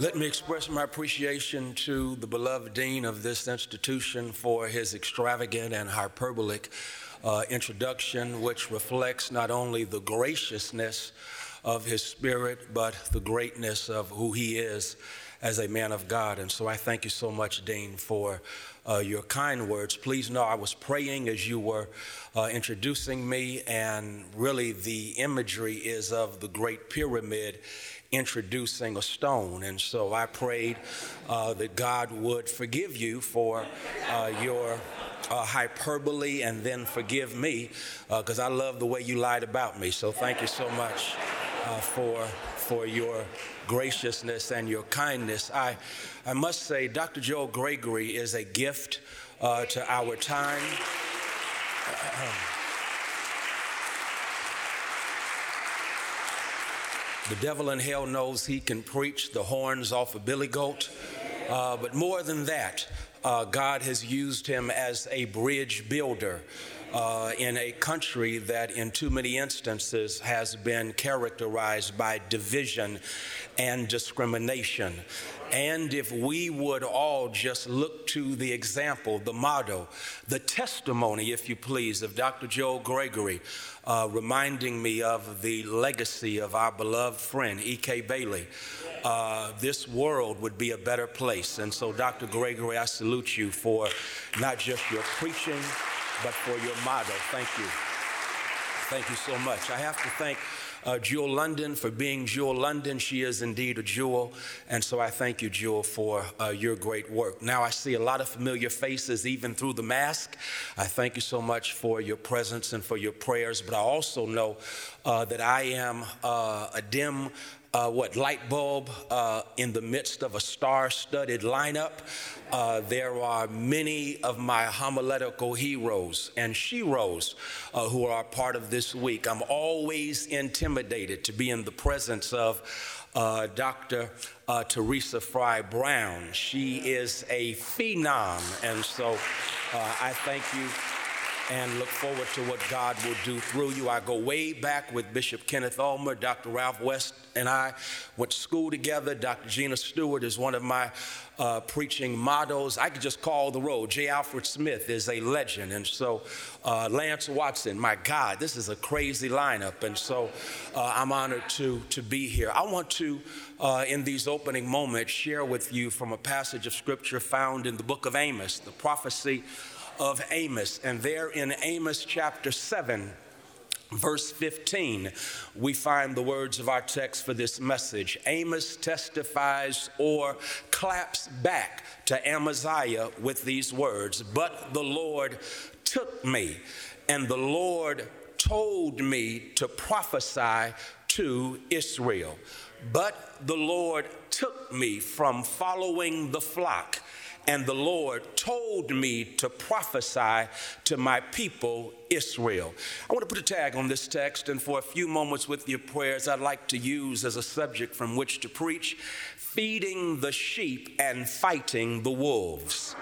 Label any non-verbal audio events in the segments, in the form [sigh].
Let me express my appreciation to the beloved dean of this institution for his extravagant and hyperbolic uh, introduction, which reflects not only the graciousness of his spirit, but the greatness of who he is as a man of God. And so I thank you so much, Dean, for uh, your kind words. Please know I was praying as you were uh, introducing me, and really the imagery is of the Great Pyramid introducing a stone. And so I prayed uh, that God would forgive you for uh, your uh, hyperbole and then forgive me because uh, I love the way you lied about me. So thank you so much uh, for, for your graciousness and your kindness. I, I must say, Dr. Joel Gregory is a gift uh, to our time. [clears throat] The devil in hell knows he can preach the horns off a billy goat. Uh, but more than that, uh, God has used him as a bridge builder uh, in a country that, in too many instances, has been characterized by division and discrimination. And if we would all just look to the example, the motto, the testimony, if you please, of Dr. Joel Gregory, uh, reminding me of the legacy of our beloved friend, E.K. Bailey, uh, this world would be a better place. And so, Dr. Gregory, I salute you for not just your preaching but for your motto. Thank you. Thank you so much. I have to thank uh, Jewel London for being Jewel London. She is indeed a jewel. And so I thank you, Jewel, for uh, your great work. Now I see a lot of familiar faces even through the mask. I thank you so much for your presence and for your prayers. But I also know uh, that I am uh, a dim uh, what light bulb uh, in the midst of a star-studded lineup. Uh, there are many of my homiletical heroes and sheroes uh, who are part of this week. I'm always intimidated to be in the presence of uh, Dr. Uh, Teresa Fry Brown. She is a phenom, and so I thank you and look forward to what God will do through you. I go way back with Bishop Kenneth Ulmer, Dr. Ralph West, and I went to school together. Dr. Gina Stewart is one of my uh, preaching mottos. I could just call the road. J. Alfred Smith is a legend. And so uh, Lance Watson, my God, this is a crazy lineup. And so uh, I'm honored to, to be here. I want to, uh, in these opening moments, share with you from a passage of scripture found in the book of Amos, the prophecy of Amos. And there in Amos chapter 7, verse 15, we find the words of our text for this message. Amos testifies or claps back to Amaziah with these words But the Lord took me, and the Lord told me to prophesy to Israel. But the Lord took me from following the flock and the Lord told me to prophesy to my people Israel. I want to put a tag on this text, and for a few moments with your prayers, I'd like to use as a subject from which to preach feeding the sheep and fighting the wolves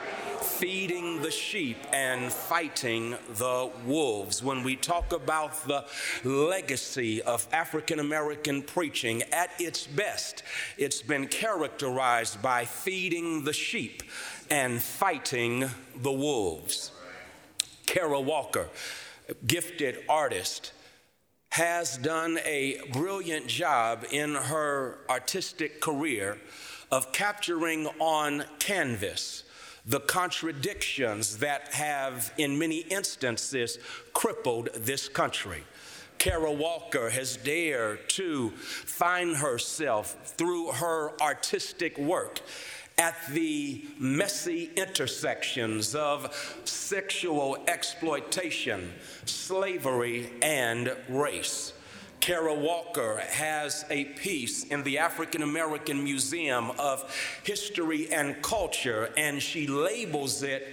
feeding the sheep and fighting the wolves. When we talk about the legacy of African American preaching, at its best, it's been characterized by feeding the sheep and fighting the wolves. Kara Walker, gifted artist, has done a brilliant job in her artistic career of capturing on canvas the contradictions that have, in many instances, crippled this country. Kara Walker has dared to find herself through her artistic work at the messy intersections of sexual exploitation, slavery, and race. Kara Walker has a piece in the African American Museum of History and Culture, and she labels it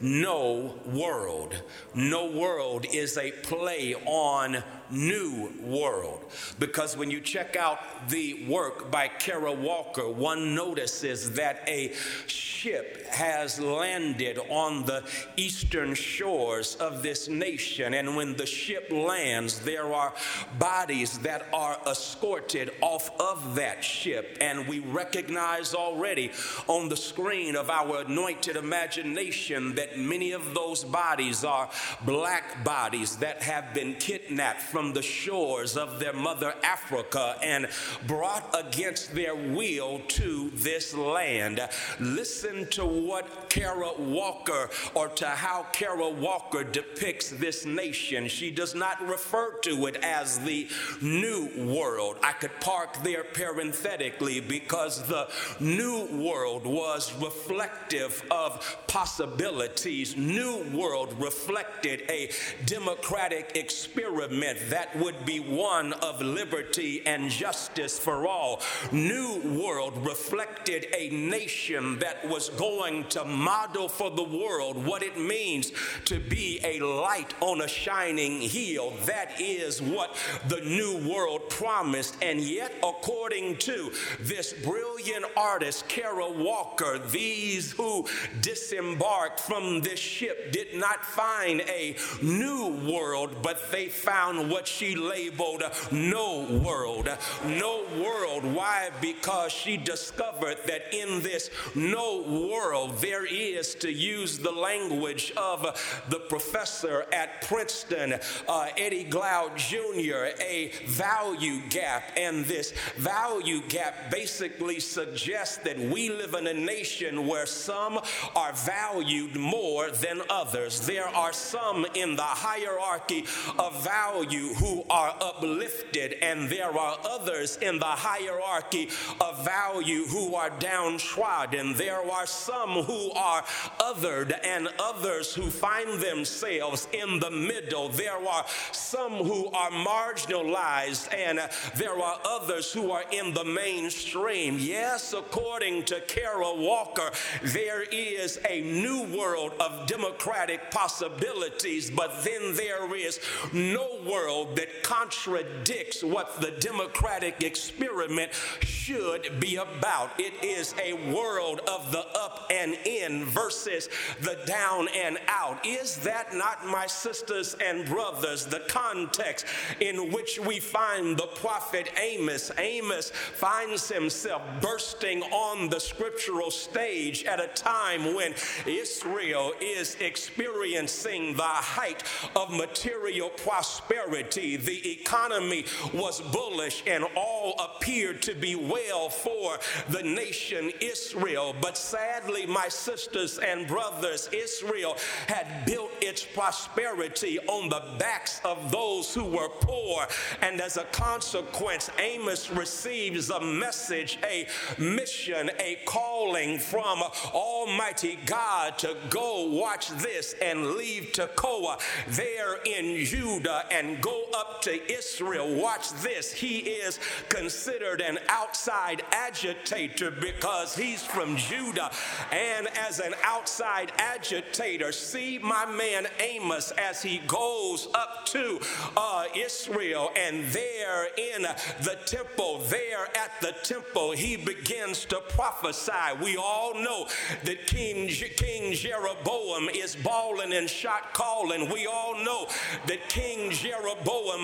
No World. No World is a play on new world. Because when you check out the work by Kara Walker, one notices that a ship has landed on the eastern shores of this nation. And when the ship lands, there are bodies that are escorted off of that ship. And we recognize already on the screen of our anointed imagination that many of those bodies are black bodies that have been kidnapped from the shores of their mother Africa and brought against their will to this land. Listen to what Kara Walker or to how Kara Walker depicts this nation. She does not refer to it as the new world. I could park there parenthetically because the new world was reflective of possibilities. New world reflected a democratic experiment that would be one of liberty and justice for all. New world reflected a nation that was going to model for the world what it means to be a light on a shining hill. That is what the new world promised. And yet, according to this brilliant artist, Kara Walker, these who disembarked from this ship did not find a new world, but they found what she labeled no world. No world. Why? Because she discovered that in this no world, there is, to use the language of the professor at Princeton, uh, Eddie Glaude Jr., a value gap. And this value gap basically suggests that we live in a nation where some are valued more than others. There are some in the hierarchy of value who are uplifted, and there are others in the hierarchy of value who are downtrodden. There are some who are othered and others who find themselves in the middle. There are some who are marginalized and there are others who are in the mainstream. Yes, according to Kara Walker, there is a new world of democratic possibilities, but then there is no world that contradicts what the democratic experiment should be about. It is a world of the up and in versus the down and out. Is that not, my sisters and brothers, the context in which we find the prophet Amos? Amos finds himself bursting on the scriptural stage at a time when Israel is experiencing the height of material prosperity. The economy was bullish and all appeared to be well for the nation Israel. But sadly, my sisters and brothers, Israel had built its prosperity on the backs of those who were poor. And as a consequence, Amos receives a message, a mission, a calling from Almighty God to go watch this and leave Tekoa there in Judah and go up to Israel. Watch this. He is considered an outside agitator because he's from Judah and as an outside agitator. See my man Amos as he goes up to uh, Israel, and there in the temple, there at the temple, he begins to prophesy. We all know that King, King Jeroboam is bawling and shot calling. We all know that King Jeroboam,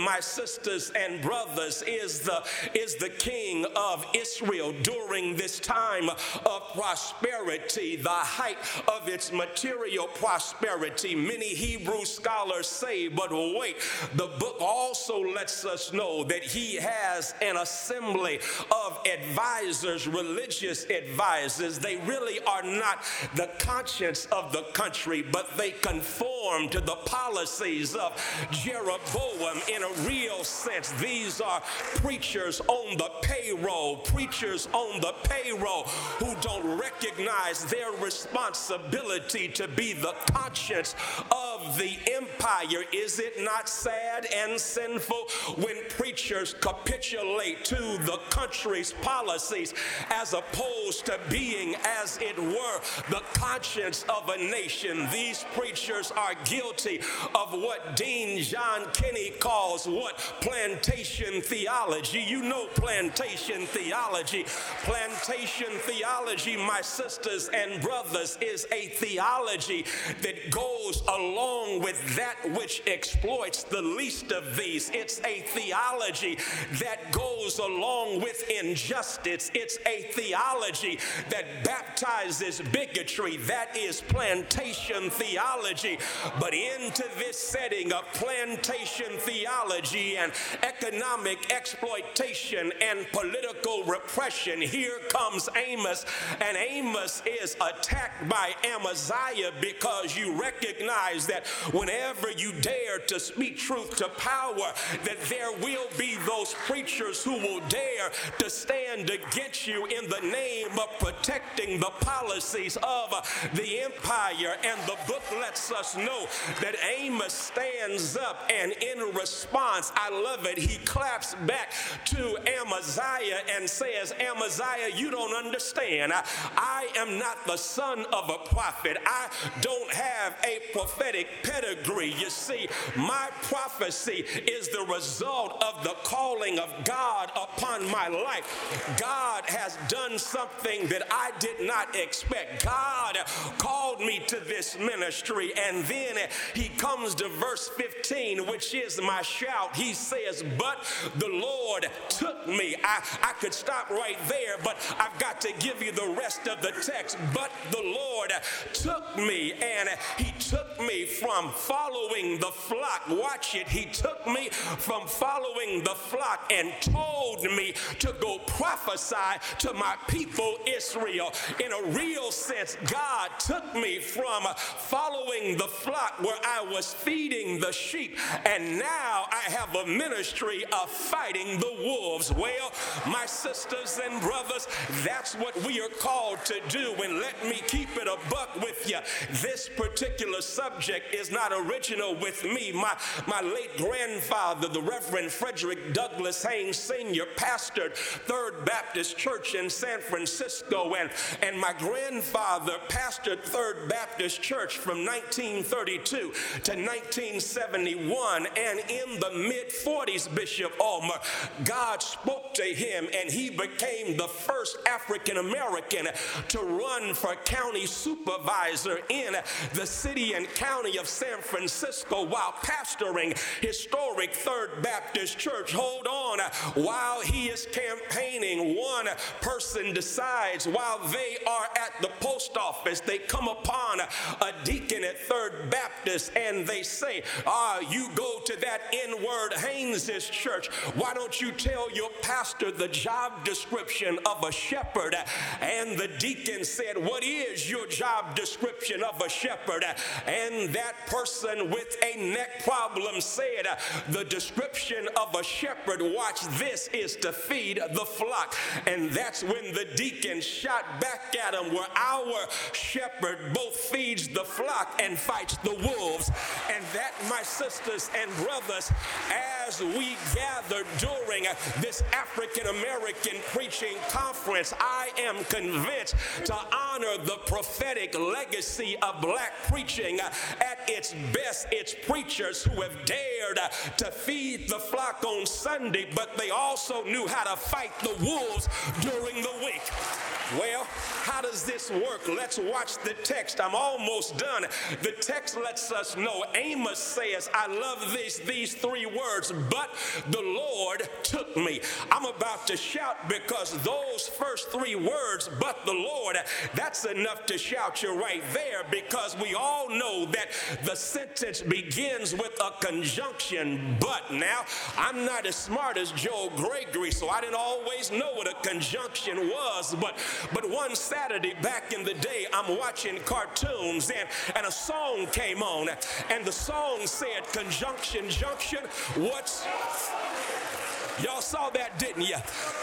my sisters and brothers, is the, is the king of Israel during this time of prosperity the height of its material prosperity. Many Hebrew scholars say, but wait, the book also lets us know that he has an assembly of advisors, religious advisors. They really are not the conscience of the country, but they conform to the policies of Jeroboam in a real sense. These are preachers on the payroll, preachers on the payroll who don't recognize their responsibility to be the conscience of the empire. Is it not sad and sinful when preachers capitulate to the country's policies as opposed to being, as it were, the conscience of a nation? These preachers are guilty of what Dean John Kinney calls what plantation theology. You know plantation theology. Plantation theology, my sisters and brothers, is a theology that goes along with that which exploits the least of these. It's a theology that goes along with injustice. It's a theology that baptizes bigotry. That is plantation theology. But into this setting of plantation theology and economic exploitation and political repression, here comes Amos. And Amos is attacked by Amaziah because you recognize that whenever you dare to speak truth to power, that there will be those preachers who will dare to stand against you in the name of protecting the policies of the empire. And the book lets us know that Amos stands up and in response, I love it, he claps back to Amaziah and says, Amaziah, you don't understand. I, I am not the son of a prophet. I don't have a prophetic pedigree. You see, my prophecy is the result of the calling of God upon my life. God has done something that I did not expect. God called me to this ministry, and then he comes to verse 15, which is my shout. He says, But the Lord took me. I, I could stop right there, but I've got to give you the rest of the text. But the Lord took me, and he took me from following the flock. Watch it. He took me from following the flock and told me to go prophesy to my people Israel. In a real sense, God took me from following the flock where I was feeding the sheep, and now I have a ministry of fighting the wolves. Well, my sisters and brothers, that's what we are called to do. And let me keep it a buck with you. This particular subject is not original with me. My, my late grandfather, the Reverend Frederick Douglass Haynes Sr., pastored Third Baptist Church in San Francisco, and, and my grandfather pastored Third Baptist Church from 1932 to 1971. And in the mid 40s, Bishop Ulmer, God spoke to him, and he became the first African American to run for county supervisor in the city and county of San Francisco while pastoring historic Third Baptist Church. Hold on, while he is campaigning, one person decides while they are at the post office, they come upon a deacon at Third Baptist and they say, Ah, you go to that N word Haynes's church. Why don't you tell your pastor the job description of a shepherd? And the deacon said, What is your job description of a shepherd? And that person with a neck problem said, The description of a shepherd, watch this, is to feed the flock. And that's when the deacon shot back at him, where our shepherd both feeds the flock and fights the wolves. And that, my sisters and brothers, as we gather during this African American preaching conference, I am convinced to honor the prophetic legacy of black preaching at its best. It's preachers who have dared to feed the flock on Sunday, but they also knew how to fight the wolves during the week. Well, how does this work? Let's watch the text. I'm almost done. The text lets us know Amos says, I love these, these three words, but the Lord took me. I'm about to shout because those first three words, but the Lord, that's enough to shout you right there because we all know that the sentence begins with a conjunction, but. Now, I'm not as smart as Joel Gregory, so I didn't always know what a conjunction was, but but one Saturday back in the day, I'm watching cartoons and, and a song came on, and the song said, Conjunction Junction, what's Y'all saw that, didn't you?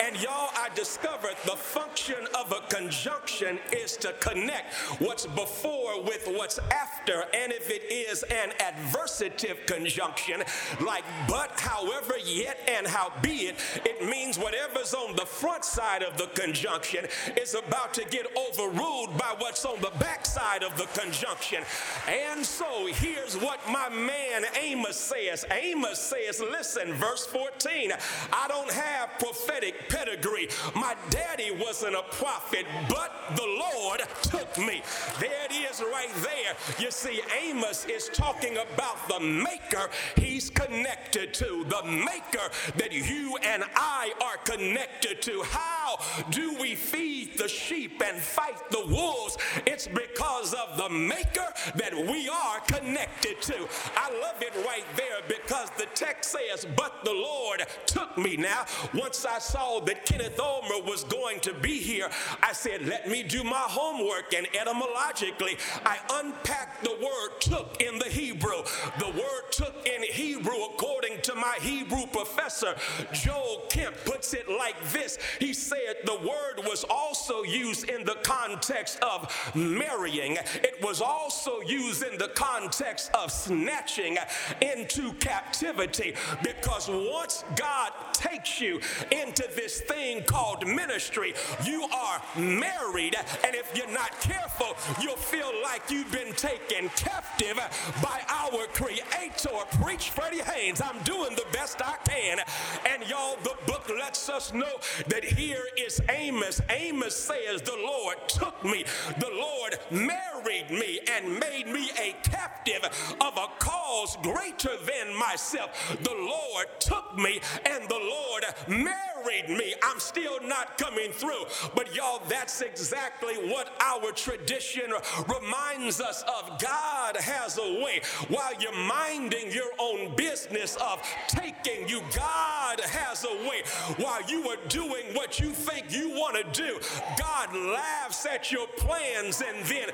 And y'all, I discovered the function of a conjunction is to connect what's before with what's after. And if it is an adversative conjunction, like but, however, yet, and howbeit, it means whatever's on the front side of the conjunction is about to get overruled by what's on the back side of the conjunction. And so here's what my man Amos says. Amos says, listen, verse 14, I don't have prophetic pedigree. My daddy wasn't a prophet, but the Lord took me. There it is right there. You see, Amos is talking about the maker he's connected to, the maker that you and I are connected to. How do we feed the sheep and fight the wolves? It's because of the maker that we are connected to. I love it right there because the text says, But the Lord took me. Now, once I saw that Kenneth Ulmer was going to be here, I said, Let me do my homework. And etymologically, I unpacked the word took in the Hebrew. The word took in Hebrew, according to my Hebrew professor, Joel Kemp, puts it like this He said the word was also used in the context of marrying, it was also used in the context of snatching into captivity because once God takes you into this thing called ministry, you are married. And if you're not careful, you'll feel like you've been taken captive by our Creator. Preach Freddie Haynes. I'm doing the best I can. And y'all, the book lets us know that here is Amos. Amos says, The Lord took me, the Lord married me, and made me a captive of a cause greater than myself. The Lord took me, and the Lord married me. I'm still not coming through. But y'all, that's exactly what our tradition reminds us of. God has a way while you're minding your own business of taking you. God has a way while you are doing what you think you want to do. God laughs at your plans and then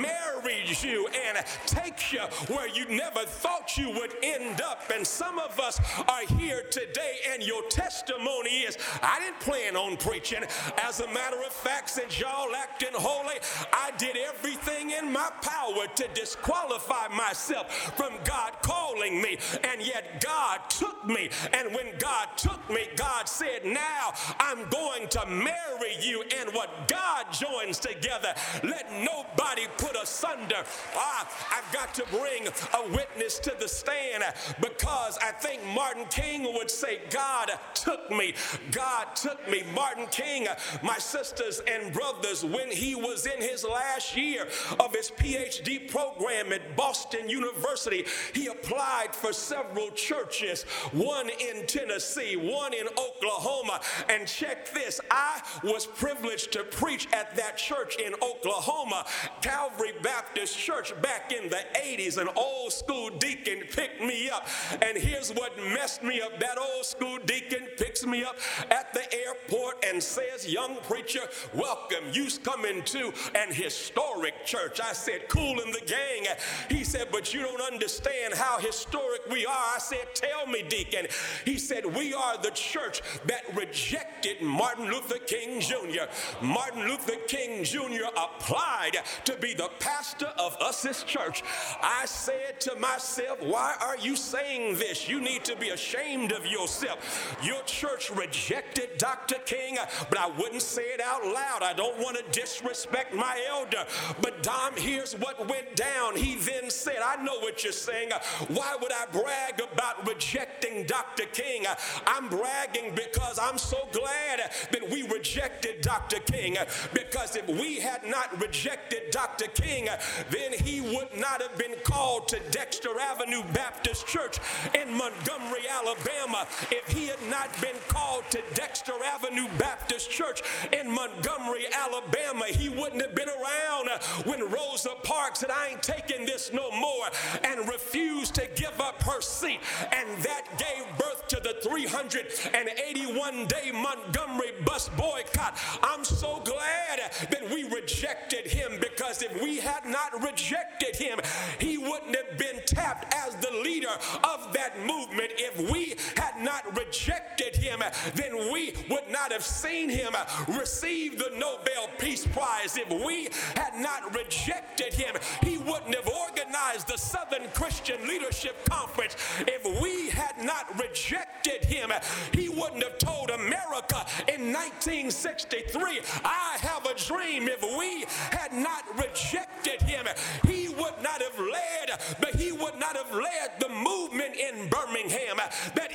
marries you and takes you where you never thought you would end up. And some of us are here today, and your testimony is I didn't plan on preaching. As a matter of fact, since y'all acting holy, I did everything in my power to disqualify myself from God calling me. And yet God took me. And when God took me, God said, Now I'm going to marry you. And what God joins together, let nobody put asunder. Ah, I've got to bring a witness to the stand because I think Martin King would say, God took me. God took me. Martin King, my sisters and brothers, when he was in his last year of his PhD program at Boston University, he applied for several churches, one in Tennessee, one in Oklahoma. And check this I was privileged to preach at that church in Oklahoma, Calvary Baptist Church, back in the 80s. An old school deacon picked me up. And here's what messed me up that old school deacon picks me up at the airport and says, Young preacher, welcome. You's coming to an historic church. I said, Kool and the Gang. He said, But you don't understand how historic we are. I said, Tell me, deacon. He said, We are the church that rejected Martin Luther King Jr. Martin Luther King Jr. applied to be the pastor of us, this church. I said to myself, Why are you saying this? You need to be ashamed of yourself. Your church rejected Dr. King, but I wouldn't say it out loud. I don't want to disrespect my elder. But Dom, here's what went down. He then said, I know what you're saying. Why would I brag about rejecting Dr. King? I'm bragging because I'm so glad that we rejected Dr. King. Because if we had not rejected Dr. King, then he would not have been called to Dexter Avenue Baptist Church in Montgomery, Alabama. If he had not been called to Dexter Avenue Baptist Church in Montgomery, Alabama, he wouldn't have been around when Rosa Parks said, I ain't taking this no more and refused to give up her seat. And that gave birth to the 381 day Montgomery bus boycott. I'm so glad that we rejected him because if we had not rejected him, he wouldn't have been tapped as the leader of that movement. If we had not rejected him, then we would not have seen him receive the Nobel Peace Prize. If we had not rejected him, he wouldn't have organized the Southern Christian Leadership Conference. If we had not rejected him, he wouldn't have told America in 1963, I have a dream. If we had not rejected him, he would not have led, but he would not have led the movement in Birmingham that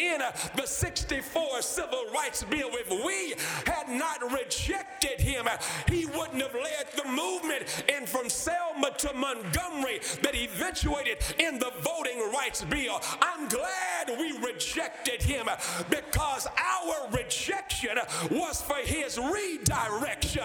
in the 64 Civil Rights Bill. If we had not rejected him, he wouldn't have led the movement in from Selma to Montgomery that eventuated in the Voting Rights Bill. I'm glad we rejected him because our rejection was for his redirection.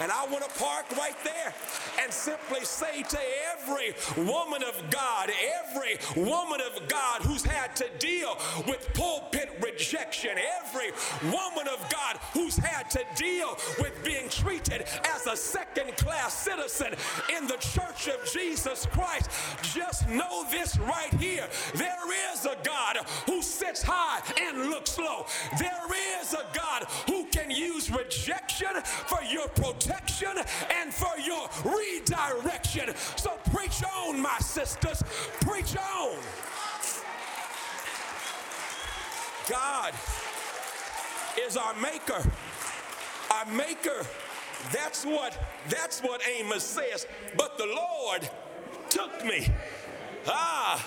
And I want to park right there and simply say to every woman of God, every woman of God who's had to deal with pulpit rejection, every woman of God who's had to deal with being treated as a second class citizen in the church of Jesus Christ, just know this right here. There is a God who sits high and looks low. There is a God who can use rejection for your protection and for your redirection. So preach on, my sisters. Preach on. God is our maker. Our maker. That's what that's what Amos says. But the Lord took me. Ah,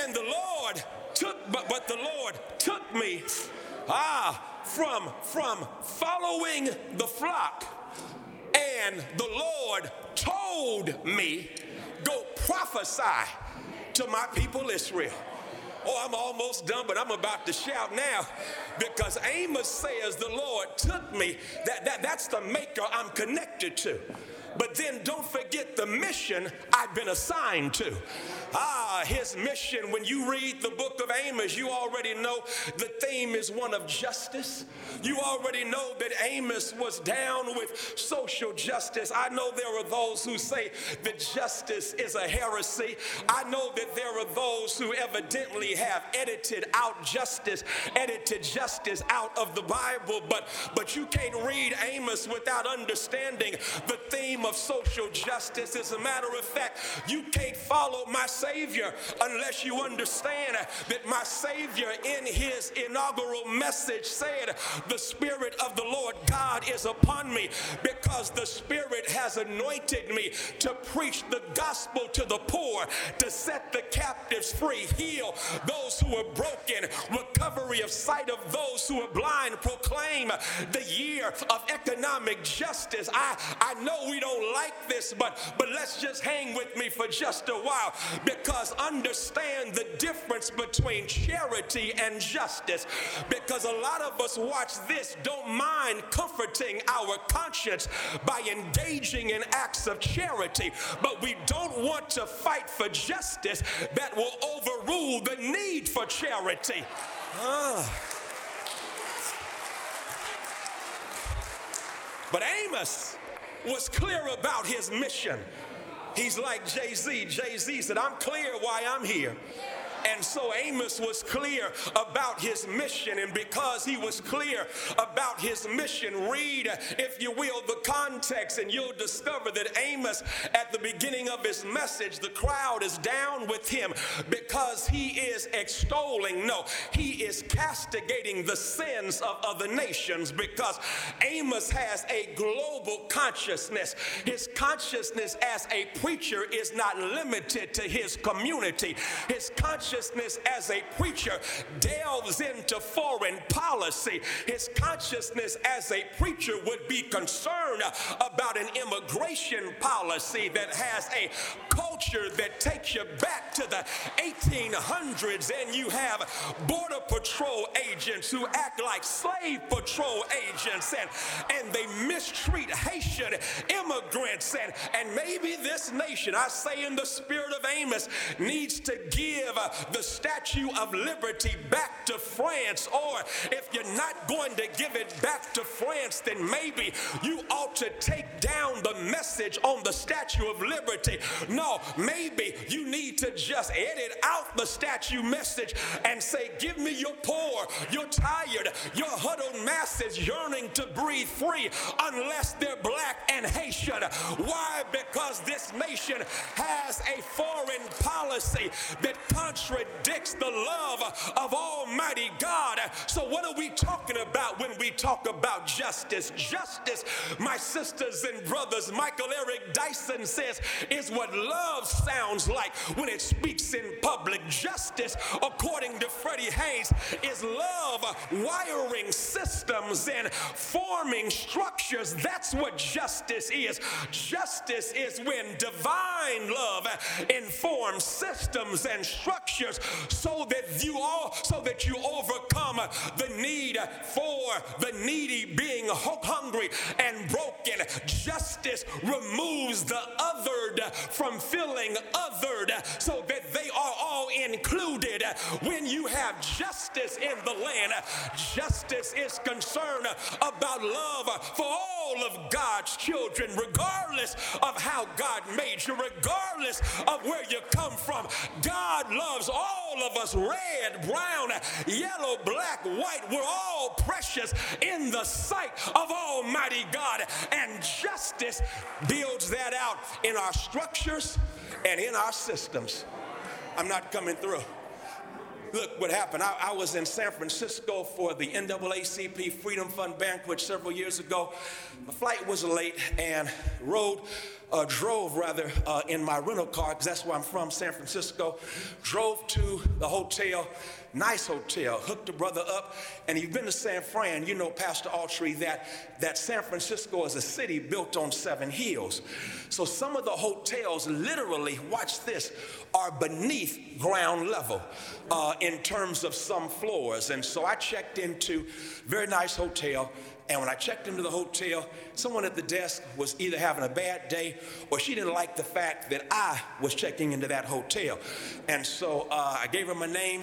and the Lord took but, but the Lord took me ah from from following the flock and the Lord told me go prophesy to my people Israel Oh, I'm almost done, but I'm about to shout now because Amos says the Lord took me. That, that, that's the maker I'm connected to. But then don't forget the mission I've been assigned to. Ah, his mission, when you read the book of Amos, you already know the theme is one of justice. You already know that Amos was down with social justice. I know there are those who say that justice is a heresy. I know that there are those who evidently have edited out justice, edited justice out of the Bible, but but you can't read Amos without understanding the theme of social justice. As a matter of fact, you can't follow my Savior unless you understand that my Savior, in his inaugural message, said, The Spirit of the Lord God is upon me because the Spirit has anointed me to preach the gospel to the poor, to set the captives free, heal those who are broken, recovery of sight of those who are blind, proclaim the year of economic justice. I, I know we don't don't like this, but, but let's just hang with me for just a while because understand the difference between charity and justice. Because a lot of us watch this, don't mind comforting our conscience by engaging in acts of charity, but we don't want to fight for justice that will overrule the need for charity. Ah. But Amos was clear about his mission. He's like Jay Z. Jay Z said, I'm clear why I'm here. And so Amos was clear about his mission. And because he was clear about his mission, read, if you will, the context, and you'll discover that Amos, at the beginning of his message, the crowd is down with him because he is extolling, no, he is castigating the sins of other nations because Amos has a global consciousness. His consciousness as a preacher is not limited to his community. His consciousness consciousness as a preacher delves into foreign policy. His consciousness as a preacher would be concerned about an immigration policy that has a culture that takes you back to the 1800s, and you have border patrol agents who act like slave patrol agents, and, and they mistreat Haitian immigrants. And, and maybe this nation, I say in the spirit of Amos, needs to give uh, the Statue of Liberty back to France, or if you're not going to give it back to France, then maybe you ought to take down the message on the Statue of Liberty. No, maybe you need to just edit out the statue message and say, Give me your poor, your tired, your huddled masses yearning to breathe free unless they're black and Haitian. Why? Because this nation has a foreign policy that contradicts the love of Almighty God. So, what are we talking about when we talk about justice? Justice, my sisters and brothers, Michael Eric Dyson says, is what love sounds like when it speaks in public. Justice, according to Freddie Haynes, is love wiring systems and forming structures. That's what justice is. Justice is when divine love informs systems and structures so that you all so that you overcome the need for the needy being hungry and broken. Justice removes the othered from feeling othered so that they are all included. When you have justice in the land, justice is concerned about love for all of God's children, regardless of how God made you, regardless of where you come from. God loves all of us red, brown, yellow, black, white. We're all precious in the sight of Almighty God. And justice builds that out in our structures and in our systems. I'm not coming through. Look what happened. I, I, was in San Francisco for the NAACP Freedom Fund banquet several years ago. My flight was late and rode, uh, drove rather, uh, in my rental car, because that's where I'm from, San Francisco. Drove to the hotel nice hotel, hooked a brother up. And you've been to San Fran, you know, Pastor Altry, that, that San Francisco is a city built on seven hills. So some of the hotels literally, watch this, are beneath ground level uh, in terms of some floors. And so I checked into very nice hotel. And when I checked into the hotel, someone at the desk was either having a bad day or she didn't like the fact that I was checking into that hotel. And so uh, I gave her my name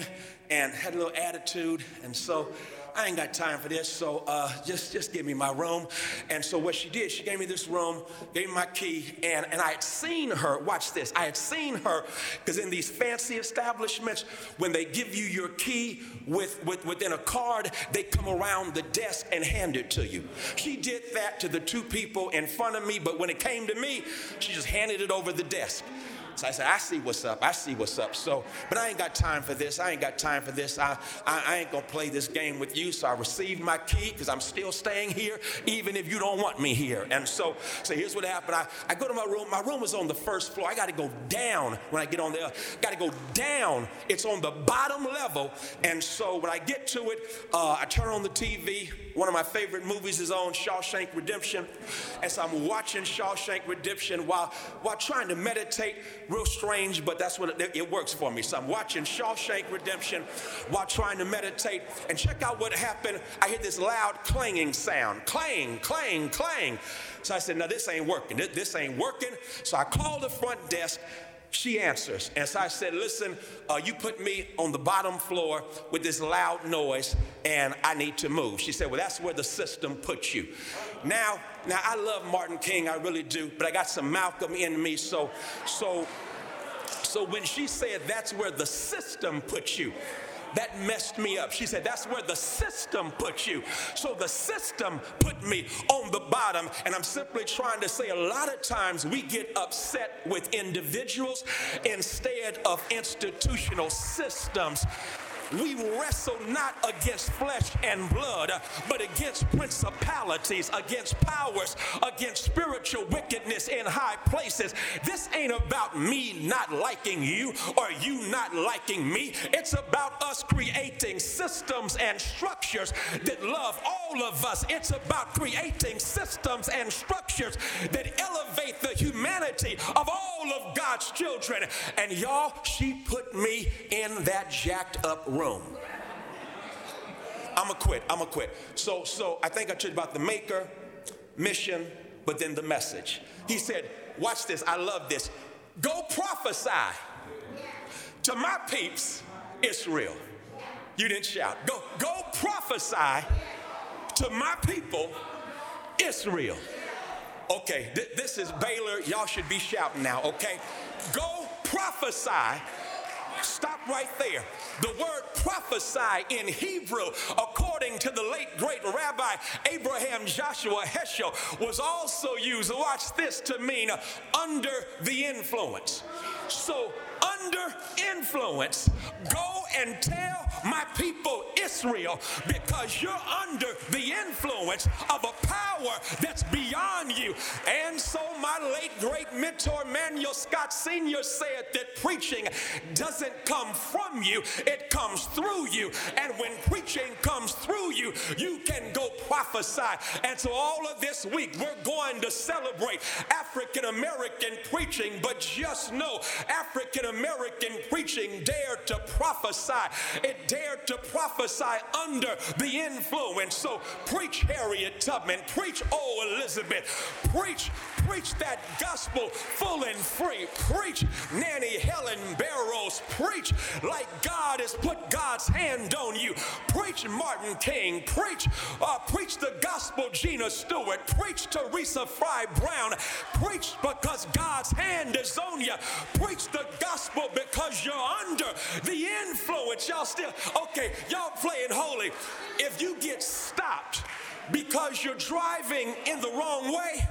and had a little attitude. And so I ain't got time for this, so uh, just, just give me my room. And so what she did, she gave me this room, gave me my key, and, and I had seen her, watch this, I had seen her, because in these fancy establishments, when they give you your key with, with, within a card, they come around the desk and hand it to you. She did that to the two people in front of me, but when it came to me, she just handed it over the desk. So I said, I see what's up. I see what's up. So, but I ain't got time for this. I ain't got time for this. I, I, I ain't gonna play this game with you. So I received my key because I'm still staying here, even if you don't want me here. And so, so here's what happened. I, I go to my room. My room is on the first floor. I got to go down when I get on there. Got to go down. It's on the bottom level. And so when I get to it, uh, I turn on the TV. One of my favorite movies is on Shawshank Redemption. And so I'm watching Shawshank Redemption while while trying to meditate real strange, but that's what it, it, works for me. So I'm watching Shawshank Redemption while trying to meditate. And check out what happened. I hear this loud clanging sound clang, clang, clang. So I said, No, this ain't working. This, this ain't working. So I called the front desk. She answers. And so I said, Listen, uh, you put me on the bottom floor with this loud noise, and I need to move. She said, Well, that's where the system puts you. Now, now I love Martin King, I really do, but I got some Malcolm in me. So, so, so when she said that's where the system puts you, that messed me up. She said, That's where the system puts you. So the system put me on the bottom. And I'm simply trying to say a lot of times we get upset with individuals instead of institutional systems we wrestle not against flesh and blood, but against principalities, against powers, against spiritual wickedness in high places. This ain't about me not liking you or you not liking me. It's about us creating systems and structures that love all of us. It's about creating systems and structures that elevate the humanity of all of God's children. And y'all, she put me in that jacked up room. I'm gonna quit. I'm gonna quit. So, so I think I told about the maker, mission, but then the message. He said, "Watch this. I love this. Go prophesy to my peeps, Israel." You didn't shout. Go, go prophesy to my people, Israel. Okay, th- this is Baylor. Y'all should be shouting now. Okay, go prophesy Stop right there. The word prophesy in Hebrew, according to the late great Rabbi Abraham Joshua Heschel, was also used, watch this, to mean under the influence. So under influence, go and tell my people Israel because you're under the influence of a power that's beyond you. And so, my late great mentor, Manuel Scott Sr., said that preaching doesn't come from you, it comes through you. And when preaching comes through you, you can go prophesy. And so, all of this week, we're going to celebrate African American preaching, but just know African American preaching dared to prophesy. It dared to prophesy under the influence. So preach Harriet Tubman, preach Oh Elizabeth, preach, preach that gospel full and free. Preach Nannie Helen Burroughs, preach like God has put God's hand on you. Preach Martin King, preach, uh, preach the gospel Gina Stewart, preach Teresa Fry Brown, preach because God's hand is on you. Preach the gospel because you're under the influence. Y'all still, okay, y'all playing holy. If you get stopped because you're driving in the wrong way,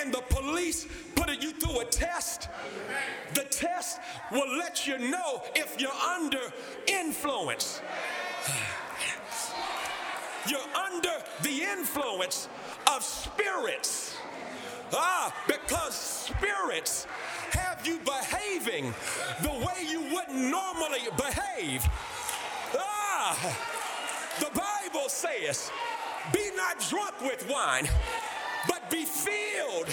and the police putting you through a test, the test will let you know if you're under influence. [sighs] You're under the influence of spirits. Ah, because spirits have you behaving the way you wouldn't normally behave. Ah, the Bible says, be not drunk with wine, but be filled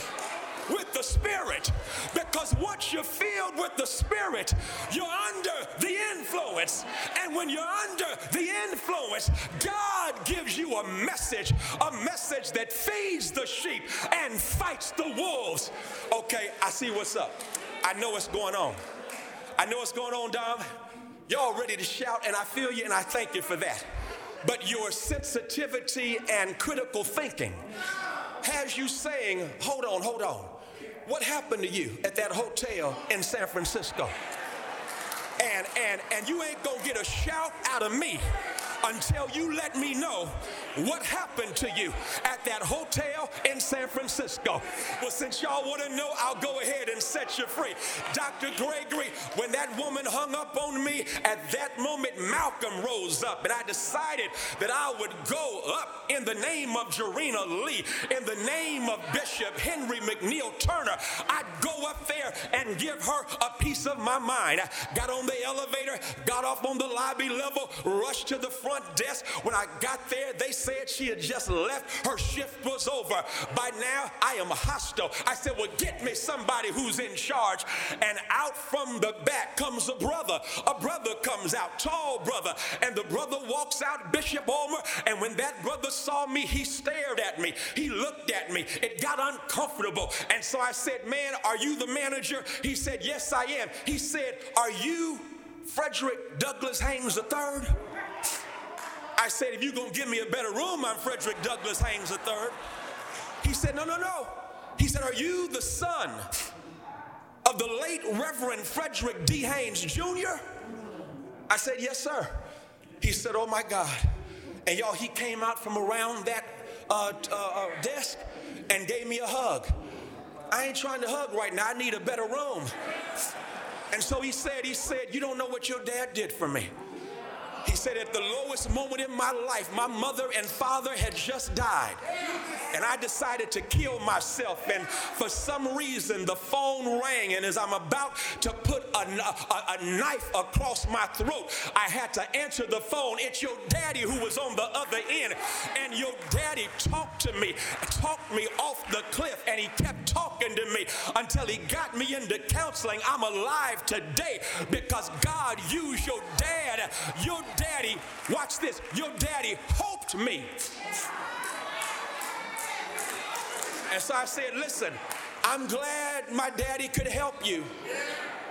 with the Spirit. Because once you're filled with the Spirit, you're under the influence. And when you're under the influence, God gives you a message, a message that feeds the sheep and fights the wolves. Okay, I see what's up. I know what's going on. I know what's going on, Dom. Y'all ready to shout, and I feel you, and I thank you for that. But your sensitivity and critical thinking has you saying, hold on, hold on. What happened to you at that hotel in San Francisco? And and and you ain't gonna get a shout out of me until you let me know what happened to you at that hotel in San Francisco. Well, since y'all want to know, I'll go ahead and set you free. Dr. Gregory, when that woman hung up on me, at that moment, Malcolm rose up, and I decided that I would go up in the name of Jarena Lee, in the name of Bishop Henry McNeil Turner. I'd go up there and give her a piece of my mind. I got on the elevator, got off on the lobby level, rushed to the front desk. When I got there, they said she had just left. Her shift was over. By now, I am hostile. I said, Well, get me somebody who's in charge. And out from the back comes a brother. A brother comes out, tall brother. And the brother walks out, Bishop Ulmer. And when that brother saw me, he stared at me. He looked at me. It got uncomfortable. And so I said, Man, are you the manager? He said, Yes, I am. He said, Are you Frederick Douglass Haynes III? I said, If you're going to give me a better room, I'm Frederick Douglass Haynes III. He said, No, no, no. He said, Are you the son of the late Reverend Frederick D. Haynes Jr.? I said, Yes, sir. He said, Oh my God. And y'all, he came out from around that uh, uh, uh, desk and gave me a hug. I ain't trying to hug right now. I need a better room. And so he said, he said, you don't know what your dad did for me. He said, at the lowest moment in my life, my mother and father had just died. And I decided to kill myself. And for some reason, the phone rang. And as I'm about to put a, a, a knife across my throat, I had to answer the phone. It's your daddy who was on the other end. And your daddy talked to me, talked me off the cliff. And he kept talking to me until he got me into counseling. I'm alive today because God used your dad, your daddy, watch this, your daddy hoped me. And so I said, listen, I'm glad my daddy could help you,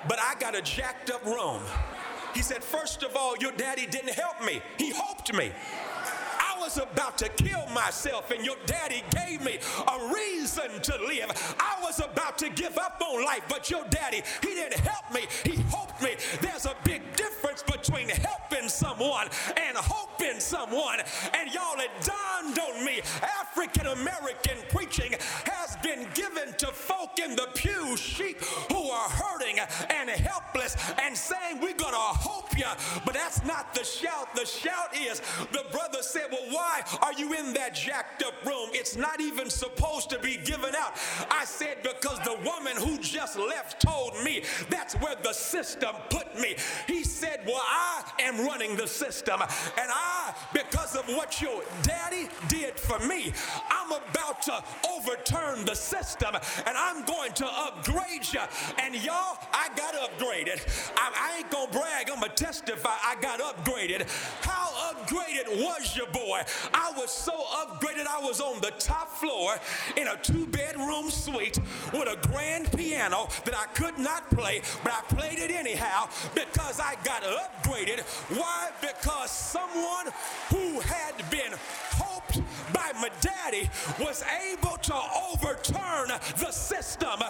but I got a jacked up room. He said, first of all, your daddy didn't help me, he hoped me. Was about to kill myself, and your daddy gave me a reason to live. I was about to give up on life, but your daddy, he didn't help me, he hoped me. There's a big difference between helping someone and hoping someone. And y'all, it dawned on me African American preaching has been given to folk in the pew, sheep who are hurting and helpless, and saying, We're gonna hope you. But that's not the shout. The shout is the brother said, Well, why are you in that jacked up room? It's not even supposed to be given out. I said, Because the woman who just left told me that's where the system put me. He said, Well, I am running the system, and I, because of what your daddy did for me, I'm about to overturn the system, and I'm going to upgrade you. And y'all, I got upgraded. I, I ain't gonna brag, I'm gonna testify. I got upgraded. How upgraded was your boy? I was so upgraded, I was on the top floor in a two bedroom suite with a grand piano that I could not play, but I played it anyhow because I got upgraded. Why? Because someone who had been hoped by my daddy was able to overturn the system.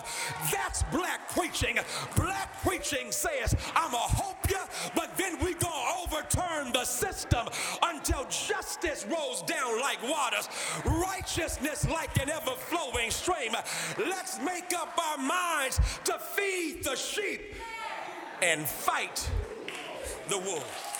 That's black preaching. Black preaching says, I'm a hope you, but then we gonna overturn the system until justice rolls down like waters, righteousness like an ever flowing stream. Let's make up our minds to feed the sheep and fight the wolves.